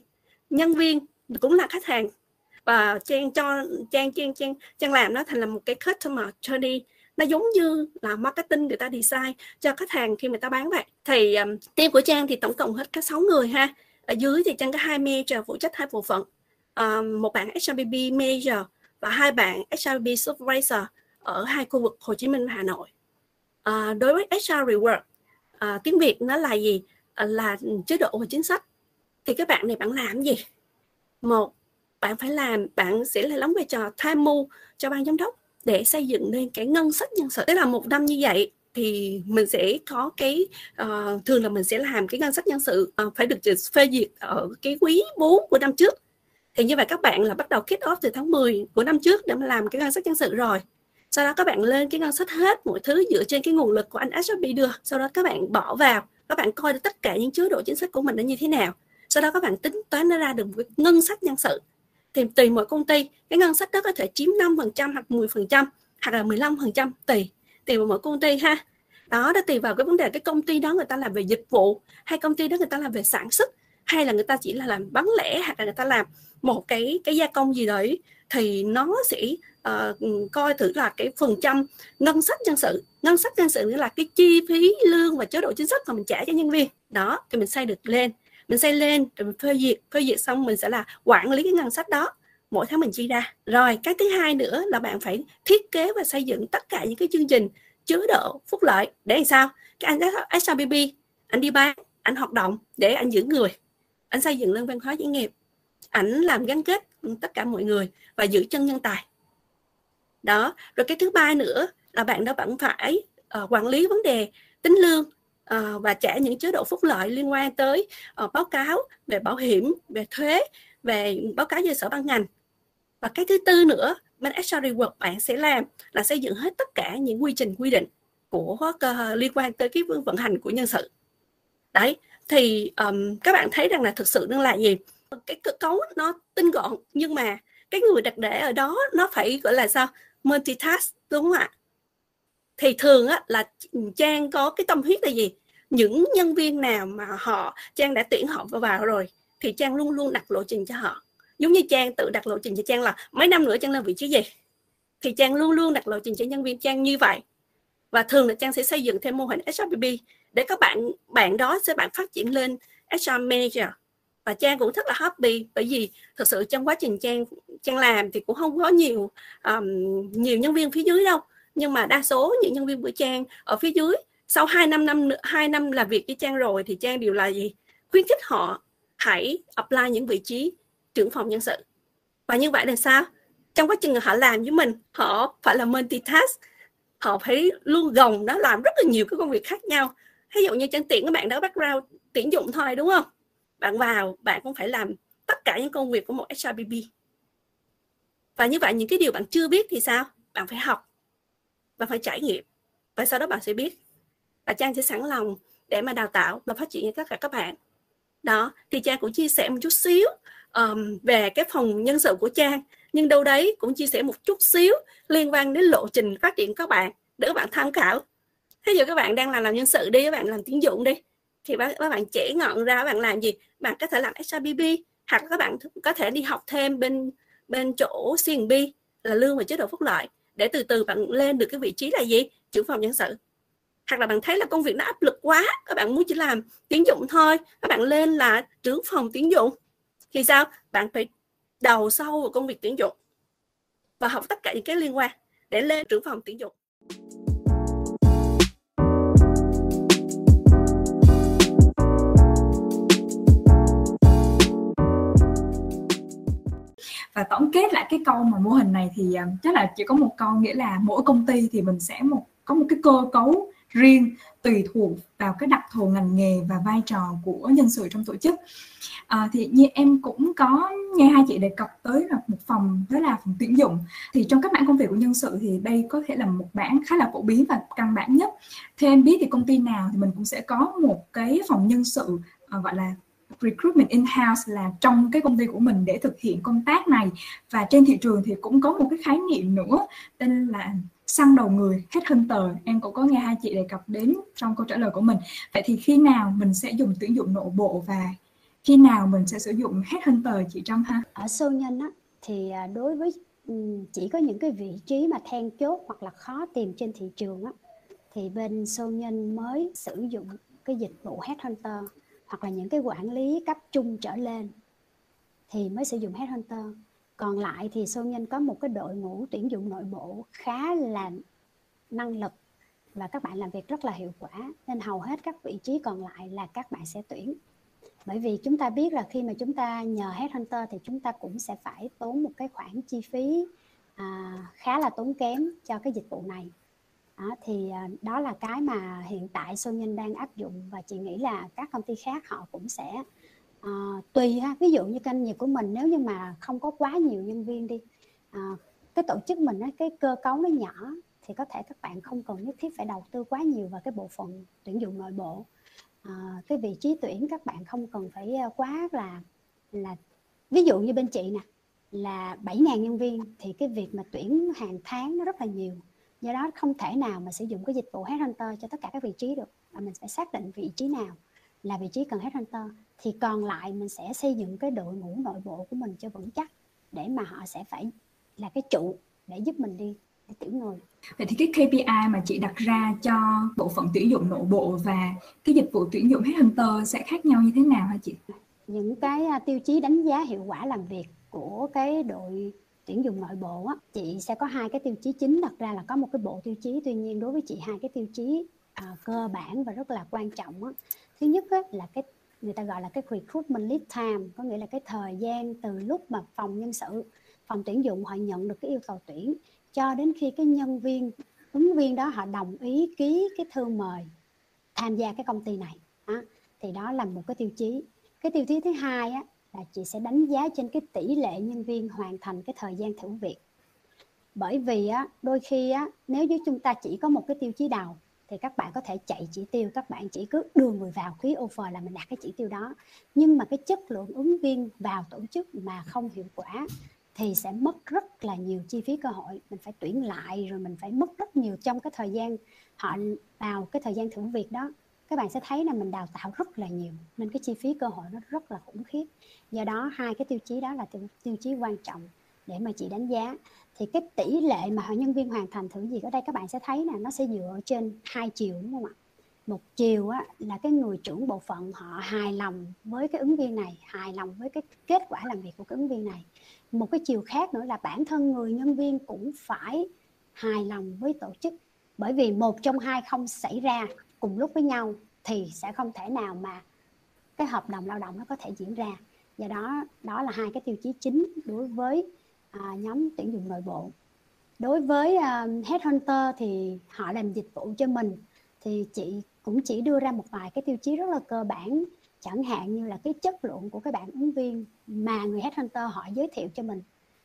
nhân viên cũng là khách hàng. Và trang cho trang trang trang trang làm nó thành là một cái customer journey nó giống như là marketing người ta design cho khách hàng khi người ta bán vậy. Thì um, team của trang thì tổng cộng hết có 6 người ha. Ở dưới thì trang có hai manager phụ trách hai bộ phận. Um, một bạn HRBB manager và hai bạn HRBB supervisor ở hai khu vực Hồ Chí Minh và Hà Nội. Uh, đối với HR reward uh, ờ, tiếng Việt nó là gì? Uh, là chế độ và chính sách. Thì các bạn này bạn làm gì? Một bạn phải làm bạn sẽ là đóng vai trò tham mưu cho ban giám đốc để xây dựng nên cái ngân sách nhân sự. Tức là một năm như vậy thì mình sẽ có cái uh, thường là mình sẽ làm cái ngân sách nhân sự uh, phải được phê duyệt ở cái quý 4 của năm trước. Thì như vậy các bạn là bắt đầu kick off từ tháng 10 của năm trước để mà làm cái ngân sách nhân sự rồi. Sau đó các bạn lên cái ngân sách hết mọi thứ dựa trên cái nguồn lực của anh SHP đưa. Sau đó các bạn bỏ vào các bạn coi tất cả những chế độ chính sách của mình nó như thế nào. Sau đó các bạn tính toán nó ra được một cái ngân sách nhân sự thì tùy mỗi công ty. Cái ngân sách đó có thể chiếm 5% hoặc 10% hoặc là 15% tùy tùy vào mỗi công ty ha. Đó đó tùy vào cái vấn đề cái công ty đó người ta làm về dịch vụ hay công ty đó người ta làm về sản xuất hay là người ta chỉ là làm bán lẻ hoặc là người ta làm một cái cái gia công gì đấy thì nó sẽ uh, coi thử là cái phần trăm ngân sách nhân sự. Ngân sách nhân sự nghĩa là cái chi phí lương và chế độ chính sách mà mình trả cho nhân viên. Đó thì mình xây được lên mình xây lên rồi mình phê duyệt phê duyệt xong mình sẽ là quản lý cái ngân sách đó. Mỗi tháng mình chi ra. Rồi cái thứ hai nữa là bạn phải thiết kế và xây dựng tất cả những cái chương trình chứa độ phúc lợi. Để làm sao? Cái anh SRBB anh đi bán anh hoạt động để anh giữ người. Anh xây dựng lên văn hóa doanh nghiệp. Ảnh làm gắn kết tất cả mọi người và giữ chân nhân tài. Đó. Rồi cái thứ ba nữa là bạn đó bạn phải uh, quản lý vấn đề tính lương uh, và trả những chế độ phúc lợi liên quan tới uh, báo cáo về bảo hiểm về thuế về báo cáo về sở ban ngành. Và cái thứ tư nữa bên HR Reward bạn sẽ làm là xây dựng hết tất cả những quy trình quy định của uh, liên quan tới cái vận hành của nhân sự. Đấy thì um, các bạn thấy rằng là thực sự nó là gì? Cái cơ cấu nó tinh gọn nhưng mà cái người đặt để ở đó nó phải gọi là sao? Multitask đúng không ạ? Thì thường á là trang có cái tâm huyết là gì? Những nhân viên nào mà họ trang đã tuyển họ vào rồi thì trang luôn luôn đặt lộ trình cho họ. Giống như trang tự đặt lộ trình cho trang là mấy năm nữa trang lên vị trí gì? Thì trang luôn luôn đặt lộ trình cho nhân viên trang như vậy. Và thường là trang sẽ xây dựng thêm mô hình HRBB để các bạn bạn đó sẽ bạn phát triển lên HR manager. Và trang cũng rất là happy bởi vì thực sự trong quá trình trang trang làm thì cũng không có nhiều um, nhiều nhân viên phía dưới đâu nhưng mà đa số những nhân viên của trang ở phía dưới, sau 2 năm năm, hai năm làm việc với trang rồi thì trang đều là gì? Khuyến khích họ hãy apply những vị trí trưởng phòng nhân sự. Và như vậy là sao? Trong quá trình họ làm với mình, họ phải là multitask. Họ phải luôn gồng đó, làm rất là nhiều cái công việc khác nhau. Ví dụ như trang tuyển các bạn đó, background tuyển dụng thôi, đúng không? Bạn vào, bạn cũng phải làm tất cả những công việc của một HRBB và như vậy những cái điều bạn chưa biết thì sao? Bạn phải học bạn phải trải nghiệm. Và sau đó bạn sẽ biết và trang sẽ sẵn lòng để mà đào tạo và phát triển cho tất cả các bạn. Đó thì trang cũng chia sẻ một chút xíu um, về cái phòng nhân sự của trang. Nhưng đâu đấy cũng chia sẻ một chút xíu liên quan đến lộ trình phát triển các bạn để các bạn tham khảo. Thế giờ các bạn đang làm làm nhân sự đi các bạn làm tín dụng đi thì các bạn trẻ ngọn ra các bạn làm gì? Bạn có thể làm SRBB hoặc các bạn có thể đi học thêm bên bên chỗ CNB là lương và chế độ phúc lợi để từ từ bạn lên được cái vị trí là gì? Trưởng phòng nhân sự. Hoặc là bạn thấy là công việc nó áp lực quá, các bạn muốn chỉ làm tiến dụng thôi, các bạn lên là trưởng phòng tiến dụng. Thì sao? Bạn phải đầu sâu vào công việc tuyển dụng và học tất cả những cái liên quan để lên trưởng phòng tuyển dụng. Và tổng kết lại cái câu mà mô hình này thì à, chắc là chỉ có một câu nghĩa là mỗi công ty thì mình sẽ một có một cái cơ cấu riêng tùy thuộc vào cái đặc thù ngành nghề và vai trò của nhân sự trong tổ chức. À, thì như em cũng có nghe hai chị đề cập tới là một phòng đó là phòng tuyển dụng. Thì trong các mảng công việc của nhân sự thì đây có thể là một mảng khá là phổ biến và căn bản nhất. Theo em biết thì công ty nào thì mình cũng sẽ có một cái phòng nhân sự uh, gọi là recruitment in-house là trong cái công ty của mình để thực hiện công tác này. Và trên thị trường thì cũng có một cái khái niệm nữa, tên là săn đầu người hết hơn tờ. em cũng có nghe hai chị đề cập đến trong câu trả lời của mình. Vậy thì khi nào mình sẽ dùng tuyển dụng nội bộ và khi nào mình sẽ sử dụng hết hơn tờ chị Trâm ha? Ở sâu nhân á, thì à, đối với ừ, chỉ có những cái vị trí mà then chốt hoặc là khó tìm trên thị trường á, thì bên sâu nhân mới sử dụng cái dịch vụ headhunter hoặc là những cái quản lý cấp trung trở lên thì mới sử dụng headhunter. Còn lại thì sơn nhân có một cái đội ngũ tuyển dụng nội bộ khá là năng lực và các bạn làm việc rất là hiệu quả nên hầu hết các vị trí còn lại là các bạn sẽ tuyển. Bởi vì chúng ta biết là khi mà chúng ta nhờ headhunter thì chúng ta cũng sẽ phải tốn một cái khoản chi phí à, khá là tốn kém cho cái dịch vụ này đó, thì à, đó là cái mà hiện tại Sô Nhân đang áp dụng và chị nghĩ là các công ty khác họ cũng sẽ uh, tùy ha. Ví dụ như doanh nghiệp của mình nếu như mà không có quá nhiều nhân viên đi uh, cái tổ chức mình cái cơ cấu nó nhỏ thì có thể các bạn không cần nhất thiết phải đầu tư quá nhiều vào cái bộ phận tuyển dụng nội bộ. À, cái vị trí tuyển các bạn không cần phải quá là là ví dụ như bên chị nè là 7.000 nhân viên thì cái việc mà tuyển hàng tháng nó rất là nhiều do đó không thể nào mà sử dụng cái dịch vụ headhunter cho tất cả các vị trí được. Và mình phải xác định vị trí nào là vị trí cần headhunter thì còn lại mình sẽ xây dựng cái đội ngũ nội bộ của mình cho vững chắc để mà họ sẽ phải là cái trụ để giúp mình đi để tuyển người. Vậy thì cái KPI mà chị đặt ra cho bộ phận tuyển dụng nội bộ và cái dịch vụ tuyển dụng headhunter sẽ khác nhau như thế nào hả chị? Những cái à, tiêu chí đánh giá hiệu quả làm việc của cái đội tuyển dụng nội bộ á, chị sẽ có hai cái tiêu chí chính đặt ra là có một cái bộ tiêu chí tuy nhiên đối với chị hai cái tiêu chí à, cơ bản và rất là quan trọng á. thứ nhất á, là cái người ta gọi là cái recruitment lead time có nghĩa là cái thời gian từ lúc mà phòng nhân sự phòng tuyển dụng họ nhận được cái yêu cầu tuyển cho đến khi cái nhân viên ứng viên đó họ đồng ý ký cái thư mời tham gia cái công ty này đó. thì đó là một cái tiêu chí cái tiêu chí thứ hai á, là chị sẽ đánh giá trên cái tỷ lệ nhân viên hoàn thành cái thời gian thử việc. Bởi vì á, đôi khi á, nếu như chúng ta chỉ có một cái tiêu chí đầu thì các bạn có thể chạy chỉ tiêu các bạn chỉ cứ đưa người vào ký offer là mình đạt cái chỉ tiêu đó. Nhưng mà cái chất lượng ứng viên vào tổ chức mà không hiệu quả thì sẽ mất rất là nhiều chi phí cơ hội. Mình phải tuyển lại rồi mình phải mất rất nhiều trong cái thời gian họ vào cái thời gian thử việc đó các bạn sẽ thấy là mình đào tạo rất là nhiều nên cái chi phí cơ hội nó rất là khủng khiếp. Do đó hai cái tiêu chí đó là tiêu, tiêu chí quan trọng để mà chị đánh giá. Thì cái tỷ lệ mà nhân viên hoàn thành thử việc ở đây các bạn sẽ thấy là nó sẽ dựa trên hai chiều đúng không ạ? Một chiều á, là cái người trưởng bộ phận họ hài lòng với cái ứng viên này hài lòng với cái kết quả làm việc của cái ứng viên này. Một cái chiều khác nữa là bản thân người nhân viên cũng phải hài lòng với tổ chức. Bởi vì một trong hai không xảy ra cùng lúc với nhau thì sẽ không thể nào mà cái hợp đồng lao động nó có thể diễn ra. Do đó đó là hai cái tiêu chí chính đối với à, nhóm tuyển dụng nội bộ. Đối với uh, headhunter thì họ làm dịch vụ cho mình thì chị cũng chỉ đưa ra một vài cái tiêu chí rất là cơ bản. Chẳng hạn như là cái chất lượng của cái bạn ứng viên mà người headhunter họ giới thiệu cho mình.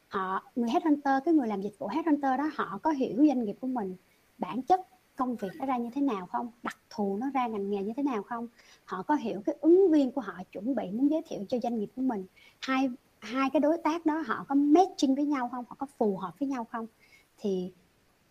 Họ người headhunter cái người làm dịch vụ headhunter đó họ có hiểu doanh nghiệp của mình bản chất công việc nó ra như thế nào không? Đặc thù nó ra ngành nghề như thế nào không? Họ có hiểu cái ứng viên của họ chuẩn bị muốn giới thiệu cho doanh nghiệp của mình. Hai hai cái đối tác đó họ có matching với nhau không? Họ có phù hợp với nhau không? Thì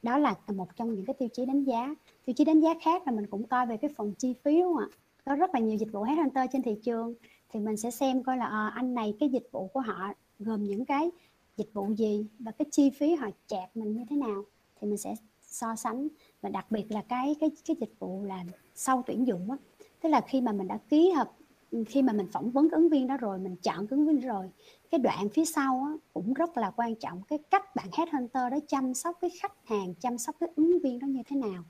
đó là một trong những cái tiêu chí đánh giá. Tiêu chí đánh giá khác là mình cũng coi về cái phần chi phí đúng không ạ? Có rất là nhiều dịch vụ headhunter trên thị trường. Thì mình sẽ xem coi là à, anh này cái dịch vụ của họ gồm những cái dịch vụ gì và cái chi phí họ chạc mình như thế nào. Thì mình sẽ so sánh và đặc biệt là cái cái cái dịch vụ là sau tuyển dụng á. Tức là khi mà mình đã ký hợp khi mà mình phỏng vấn ứng viên đó rồi mình chọn ứng viên rồi cái đoạn phía sau á, cũng rất là quan trọng. Cái cách bạn headhunter đó chăm sóc cái khách hàng chăm sóc cái ứng viên đó như thế nào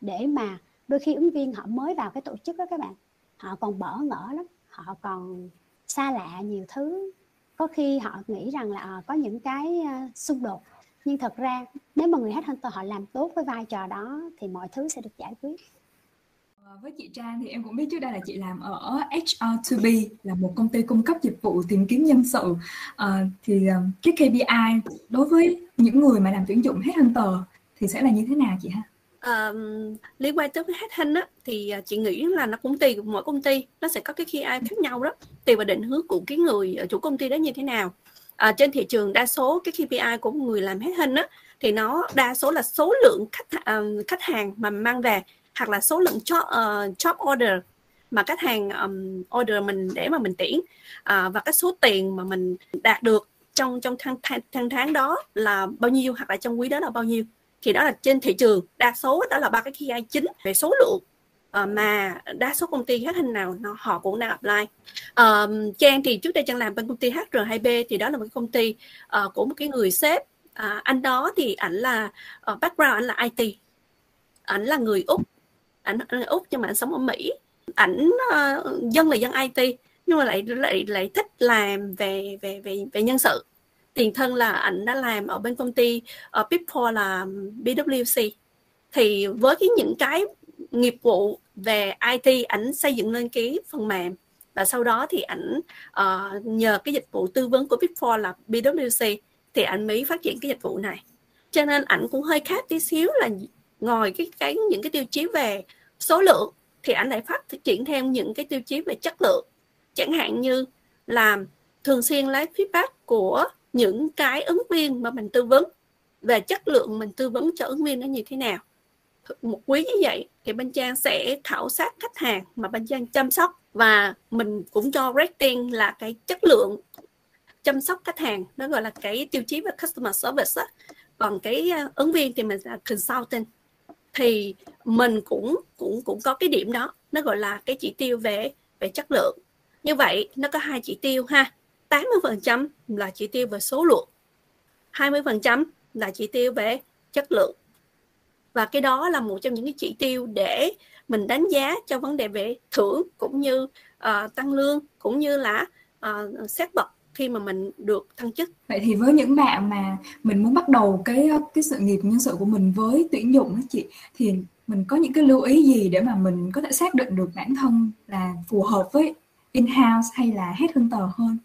để mà đôi khi ứng viên họ mới vào cái tổ chức đó các bạn. Họ còn bỡ ngỡ lắm họ còn xa lạ nhiều thứ. Có khi họ nghĩ rằng là à, có những cái ờ, xung đột nhưng thật ra nếu mà người headhunter họ làm tốt với vai trò đó thì mọi thứ sẽ được giải quyết. Ờ, với chị Trang thì em cũng biết trước đây là chị làm ở HR2B là một công ty cung cấp dịch vụ tìm kiếm nhân sự. À, thì cái KPI đối với những người mà làm tuyển dụng headhunter thì sẽ là như thế nào chị ha? uh, liên quan tới cái headhunt á thì chị nghĩ là nó cũng tùy mỗi công ty nó sẽ có cái KPI khác nhau đó tùy vào định hướng của cái người chủ công ty đó như thế nào à, trên thị trường đa số cái KPI của người làm hết hình á thì nó đa số là số lượng khách uh, khách hàng mà mang về hoặc là số lượng job, uh, job order mà khách hàng um, order mình để mà mình tiễn uh, à, và cái số tiền mà mình đạt được trong trong tháng, tháng tháng tháng đó là bao nhiêu hoặc là trong quý đó là bao nhiêu. Thì đó là trên thị trường đa số đó là ba cái KPI chính về số lượng uh, mà đa số công ty hát hình nào nó họ cũng đang apply. Uh, Trang thì trước đây Trang làm bên công ty HR2B thì đó là một cái công ty uh, của một cái người sếp. Uh, anh đó thì ảnh là uh, background ảnh là IT ảnh là người úc. Ảnh là úc nhưng mà ảnh sống ở mỹ. Ảnh uh, dân là dân IT nhưng mà lại lại lại thích làm về về về về nhân sự. Tiền thân là ảnh đã làm ở bên công ty ở uh, Big là BWC thì với cái những cái nghiệp vụ về IT ảnh xây dựng lên cái phần mềm. Và sau đó thì ảnh uh, nhờ cái dịch vụ tư vấn của Big Four là BWC thì ảnh mới phát triển cái dịch vụ này. Cho nên ảnh cũng hơi khác tí xíu là ngồi cái cái những cái tiêu chí về số lượng thì ảnh lại phát triển thêm những cái tiêu chí về chất lượng. Chẳng hạn như là thường xuyên lấy feedback của những cái ứng viên mà mình tư vấn về chất lượng mình tư vấn cho ứng viên nó như thế nào một quý như vậy thì bên trang sẽ khảo sát khách hàng mà bên trang chăm sóc. Và mình cũng cho rating là cái chất lượng chăm sóc khách hàng. Nó gọi là cái tiêu chí về customer service á. còn cái ờ, ứng viên thì mình là consultant. Thì mình cũng cũng cũng có cái điểm đó. Nó gọi là cái chỉ tiêu về về chất lượng. Như vậy, nó có hai chỉ tiêu ha. 80% là chỉ tiêu về số lượng. 20% là chỉ tiêu về chất lượng và cái đó là một trong những cái chỉ tiêu để mình đánh giá cho vấn đề về thưởng cũng như uh, tăng lương cũng như là uh, xét bậc khi mà mình được thăng chức. Vậy thì với những bạn mà mình muốn bắt đầu cái cái sự nghiệp nhân sự của mình với tuyển dụng đó chị thì mình có những cái lưu ý gì để mà mình có thể xác định được bản thân là phù hợp với in-house hay là headhunter hơn?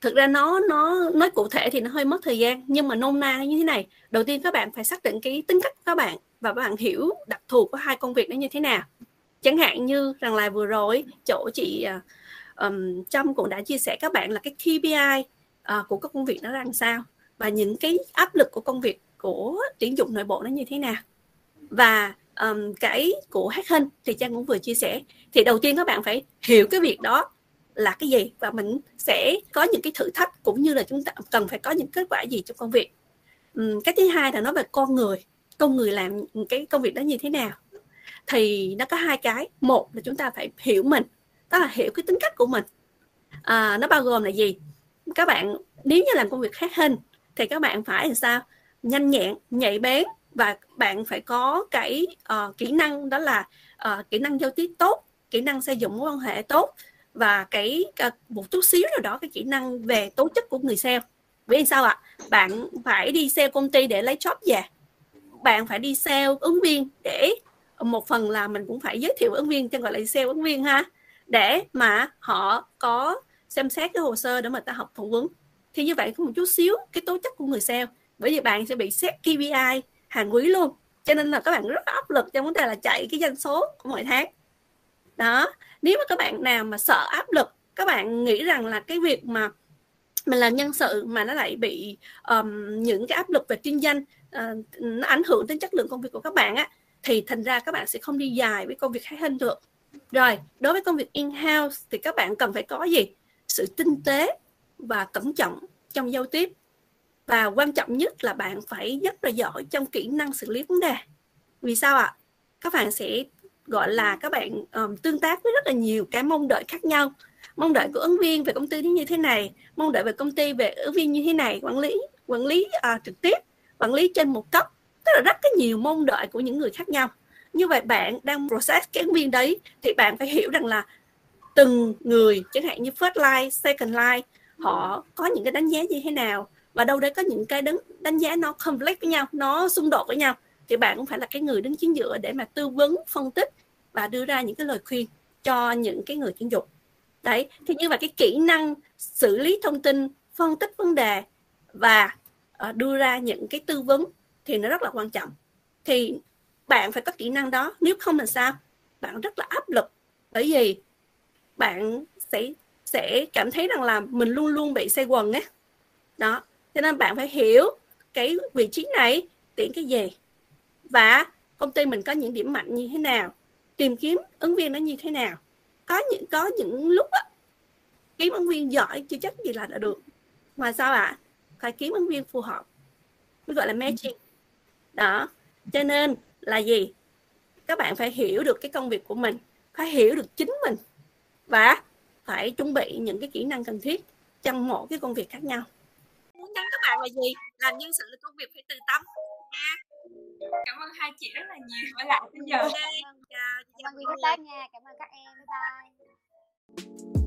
Thực ra nó nó nói cụ thể thì nó hơi mất thời gian nhưng mà nôm na như thế này. Đầu tiên các bạn phải xác định cái tính cách các bạn và các bạn hiểu đặc thù của hai công việc đó như thế nào. Chẳng hạn như rằng là vừa rồi chỗ chị um, Trâm cũng đã chia sẻ các bạn là cái KPI uh, à, của các công việc nó ra làm sao và những cái áp lực của công việc của tuyển dụng nội bộ nó như thế nào. Và um, cái của Hackhunt thì Trang cũng vừa chia sẻ. Thì đầu tiên các bạn phải hiểu cái việc đó là cái gì và mình sẽ có những cái thử thách cũng như là chúng ta cần phải có những kết quả gì trong công việc. Um, cái thứ hai là nói về con người con người làm cái công việc đó như thế nào. Thì nó có hai cái. Một là chúng ta phải hiểu mình đó là hiểu cái tính cách của mình. À, nó bao gồm là gì? Các bạn nếu như làm công việc khác hình thì các bạn phải làm sao? Nhanh nhẹn nhạy bén và bạn phải có cái uh, kỹ năng đó là uh, kỹ năng giao tiếp tốt kỹ năng xây dựng mối quan hệ tốt và cái uh, một chút xíu nào đó cái kỹ năng về tố chất của người sale. Vì sao ạ? Bạn phải đi sale công ty để lấy job về bạn phải đi sale ứng viên để một phần là mình cũng phải giới thiệu ứng viên cho gọi là sale ứng viên ha để mà họ có xem xét cái hồ sơ để mà ta học phỏng vấn thì như vậy có một chút xíu cái tố chất của người sale bởi vì bạn sẽ bị xét KPI hàng quý luôn cho nên là các bạn rất áp lực trong vấn đề là chạy cái doanh số của mỗi tháng. Đó nếu mà các bạn nào mà sợ áp lực các bạn nghĩ rằng là cái việc mà mình làm nhân sự mà nó lại bị um, những cái áp lực về kinh doanh À, nó ảnh hưởng đến chất lượng công việc của các bạn á thì thành ra các bạn sẽ không đi dài với công việc khác hơn được rồi, đối với công việc in-house thì các bạn cần phải có gì? Sự tinh tế và cẩn trọng trong giao tiếp. Và quan trọng nhất là bạn phải rất là giỏi trong kỹ năng xử lý vấn đề. Vì sao ạ? À? Các bạn sẽ gọi là các bạn um, tương tác với rất là nhiều cái mong đợi khác nhau. Mong đợi của ứng viên về công ty như thế này, mong đợi về công ty về ứng viên như thế này, quản lý quản lý uh, trực tiếp, quản lý trên một cấp. Tức là rất cái nhiều mong đợi của những người khác nhau như vậy bạn đang process cái viên đấy thì bạn phải hiểu rằng là từng người chẳng hạn như first line second line họ có những cái đánh giá như thế nào và đâu đấy có những cái đánh, đánh giá nó conflict với nhau nó xung đột với nhau thì bạn cũng phải là cái người đứng chính giữa để mà tư vấn phân tích và đưa ra những cái lời khuyên cho những cái người tuyển dụng đấy thì như vậy cái kỹ năng xử lý thông tin phân tích vấn đề và uh, đưa ra những cái tư vấn thì nó rất là quan trọng. Thì bạn phải có kỹ năng đó nếu không làm sao? Bạn rất là áp lực. Bởi vì bạn sẽ sẽ cảm thấy rằng là mình luôn luôn bị xây quần á. Đó cho nên bạn phải hiểu cái vị trí này tuyển cái gì. Và công ty mình có những điểm mạnh như thế nào tìm kiếm ứng viên nó như thế nào. Có những có những lúc á, kiếm ứng viên giỏi chưa chắc gì là đã được. Mà sao ạ? à? Phải kiếm ứng viên phù hợp. Mới gọi là matching. Đó. Cho nên là gì? Các bạn phải hiểu được cái công việc của mình phải hiểu được chính mình và phải chuẩn bị những cái kỹ năng cần thiết trong mỗi cái công việc khác nhau. Muốn nhắn các bạn là gì? Làm nhân sự là công việc phải từ tâm. Nha cảm ơn hai chị rất là nhiều. Ở lại bây giờ cảm ơn, cảm ơn quý các bác nha cảm ơn các em. Bye bye